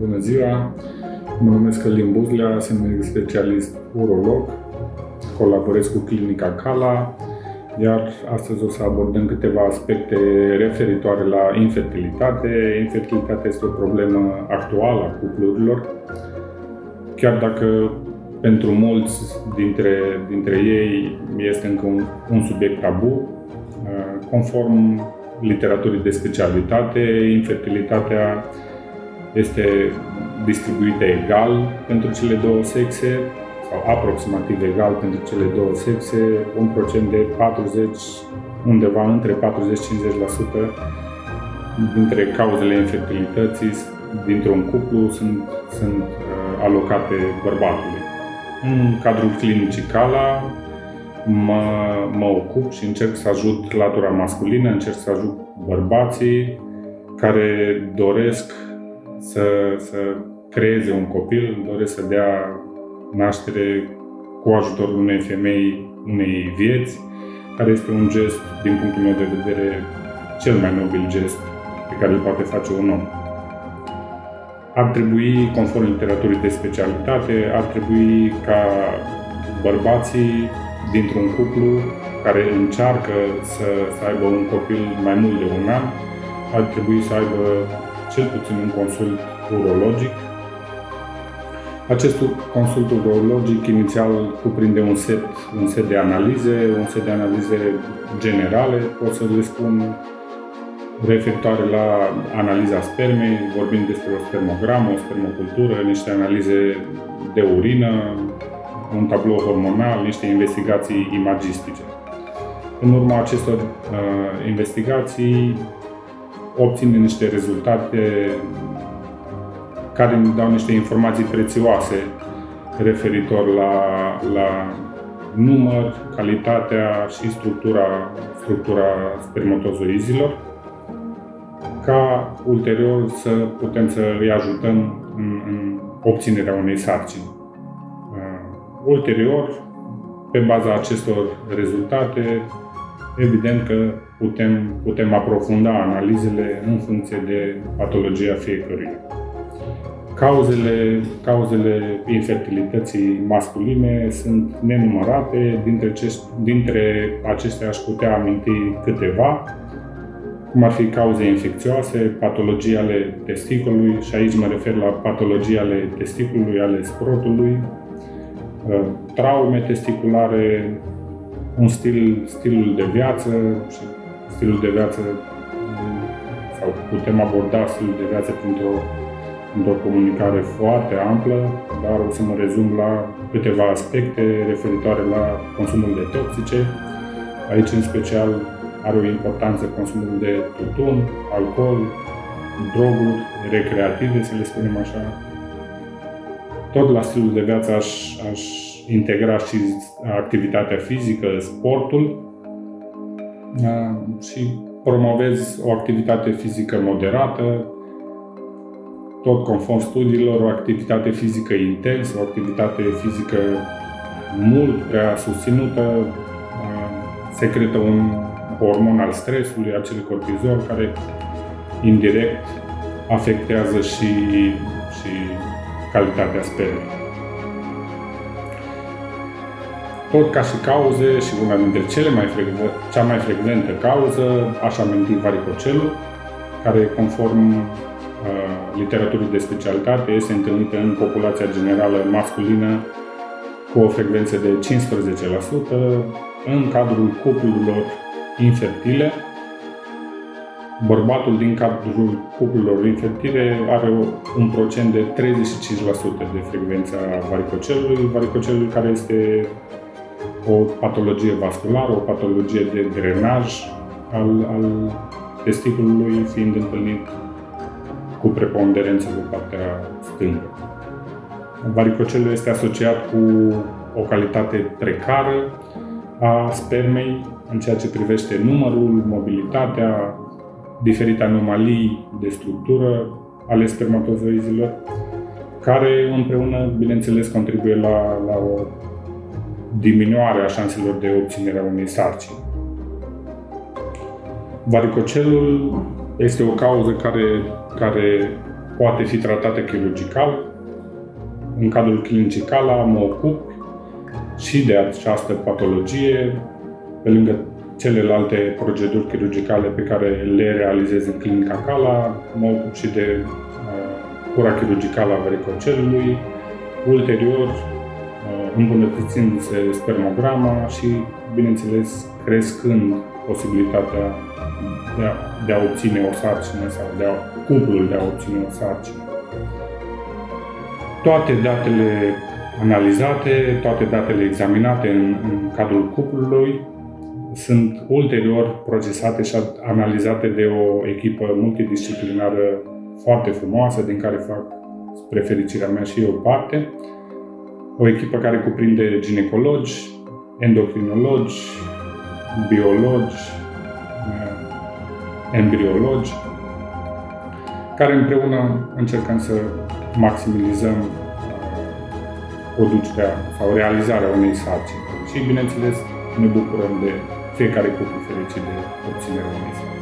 Bună ziua! Mă numesc Călin Buzlea, sunt medic specialist urolog, colaborez cu Clinica Cala, iar astăzi o să abordăm câteva aspecte referitoare la infertilitate. Infertilitatea este o problemă actuală a cuplurilor, chiar dacă pentru mulți dintre, dintre ei este încă un, un subiect tabu. Conform literaturii de specialitate, infertilitatea este distribuită egal pentru cele două sexe sau aproximativ egal pentru cele două sexe, un procent de 40, undeva între 40-50% dintre cauzele infertilității dintr-un cuplu sunt, sunt uh, alocate bărbatului. În cadrul clinicii CALA mă, mă ocup și încerc să ajut latura masculină, încerc să ajut bărbații care doresc să, să creeze un copil, doresc să dea naștere cu ajutorul unei femei, unei vieți, care este un gest, din punctul meu de vedere, cel mai nobil gest pe care îl poate face un om. Ar trebui, conform literaturii de specialitate, ar trebui ca bărbații dintr-un cuplu care încearcă să, să aibă un copil mai mult de un an, ar trebui să aibă cel puțin un consult urologic. Acest consult urologic inițial cuprinde un set, un set de analize, un set de analize generale, pot să le spun referitoare la analiza spermei, vorbim despre o spermogramă, o spermocultură, niște analize de urină, un tablou hormonal, niște investigații imagistice. În urma acestor uh, investigații obține niște rezultate care îmi dau niște informații prețioase referitor la, la număr, calitatea și structura, structura spermatozoizilor, ca ulterior să putem să îi ajutăm în, în obținerea unei sarcini. Uh, ulterior, pe baza acestor rezultate, evident că putem, putem aprofunda analizele în funcție de patologia fiecăruia. Cauzele, cauzele infertilității masculine sunt nenumărate, dintre, ce, dintre acestea aș putea aminti câteva, cum ar fi cauze infecțioase, patologii ale testiculului, și aici mă refer la patologii ale testiculului, ale scrotului, uh, traume testiculare, un stil, stilul de viață și stilul de viață sau putem aborda stilul de viață printr-o, într-o comunicare foarte amplă, dar o să mă rezum la câteva aspecte referitoare la consumul de toxice. Aici, în special, are o importanță consumul de tutun, alcool, droguri recreative, să le spunem așa. Tot la stilul de viață aș, aș integra și activitatea fizică, sportul și promovez o activitate fizică moderată, tot conform studiilor, o activitate fizică intensă, o activitate fizică mult prea susținută, secretă un hormon al stresului, acel cortizol, care indirect afectează și, și calitatea spermei. Tot ca și cauze și una dintre cele mai frecvente, cea mai frecventă cauză, aș aminti varicocelul, care conform uh, literaturii de specialitate este întâlnită în populația generală masculină cu o frecvență de 15%, în cadrul cuplurilor infertile. Bărbatul din cadrul cuplurilor infertile are un procent de 35% de frecvența varicocelului, varicocelul care este o patologie vasculară, o patologie de drenaj al, al testiculului fiind întâlnit cu preponderență pe partea stângă. Varicocelul este asociat cu o calitate precară a spermei în ceea ce privește numărul, mobilitatea, diferite anomalii de structură ale spermatozoizilor, care împreună, bineînțeles, contribuie la, la o diminuarea șanselor de obținere a unei sarcini. Varicocelul este o cauză care, care poate fi tratată chirurgical. În cadrul clinicii CALA mă ocup și de această patologie, pe lângă celelalte proceduri chirurgicale pe care le realizez în clinica CALA, mă ocup și de uh, cura chirurgicală a vericocelului, ulterior uh, îmbunătățindu-se spermograma și, bineînțeles, crescând posibilitatea de a, de a obține o sarcină sau de a, cuplul de a obține o sarcină. Toate datele analizate, toate datele examinate în, în cadrul cuplului sunt ulterior procesate și analizate de o echipă multidisciplinară foarte frumoasă, din care fac, spre fericirea mea, și eu parte. O echipă care cuprinde ginecologi, endocrinologi, biologi, eh, embriologi, care împreună încercăm să maximizăm eh, producerea sau realizarea unei sarcini. Și, bineînțeles, ne bucurăm de fiecare cuplu fericit de obținerea unei sarcini.